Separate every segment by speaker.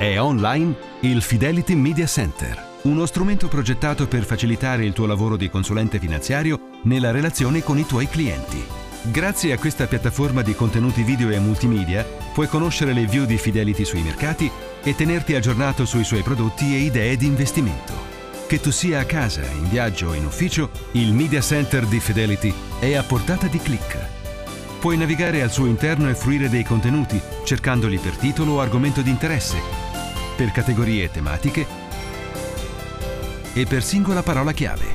Speaker 1: È online il Fidelity Media Center, uno strumento progettato per facilitare il tuo lavoro di consulente finanziario nella relazione con i tuoi clienti. Grazie a questa piattaforma di contenuti video e multimedia puoi conoscere le view di Fidelity sui mercati e tenerti aggiornato sui suoi prodotti e idee di investimento. Che tu sia a casa, in viaggio o in ufficio, il Media Center di Fidelity è a portata di clic. Puoi navigare al suo interno e fruire dei contenuti, cercandoli per titolo o argomento di interesse per categorie tematiche e per singola parola chiave.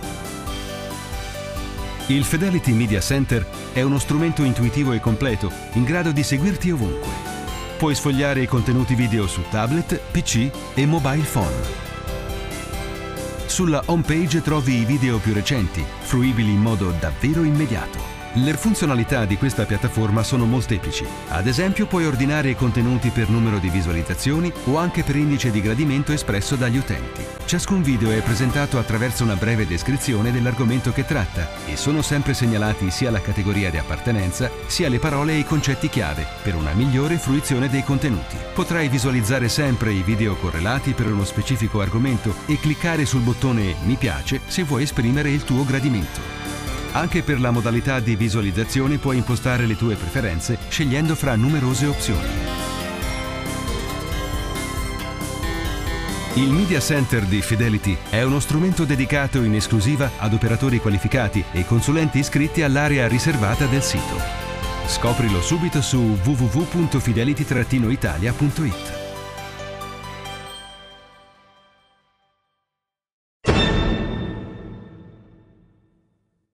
Speaker 1: Il Fidelity Media Center è uno strumento intuitivo e completo in grado di seguirti ovunque. Puoi sfogliare i contenuti video su tablet, PC e mobile phone. Sulla home page trovi i video più recenti, fruibili in modo davvero immediato. Le funzionalità di questa piattaforma sono molteplici. Ad esempio puoi ordinare i contenuti per numero di visualizzazioni o anche per indice di gradimento espresso dagli utenti. Ciascun video è presentato attraverso una breve descrizione dell'argomento che tratta e sono sempre segnalati sia la categoria di appartenenza sia le parole e i concetti chiave per una migliore fruizione dei contenuti. Potrai visualizzare sempre i video correlati per uno specifico argomento e cliccare sul bottone Mi piace se vuoi esprimere il tuo gradimento. Anche per la modalità di visualizzazione puoi impostare le tue preferenze scegliendo fra numerose opzioni. Il Media Center di Fidelity è uno strumento dedicato in esclusiva ad operatori qualificati e consulenti iscritti all'area riservata del sito. Scoprilo subito su www.fidelity-italia.it.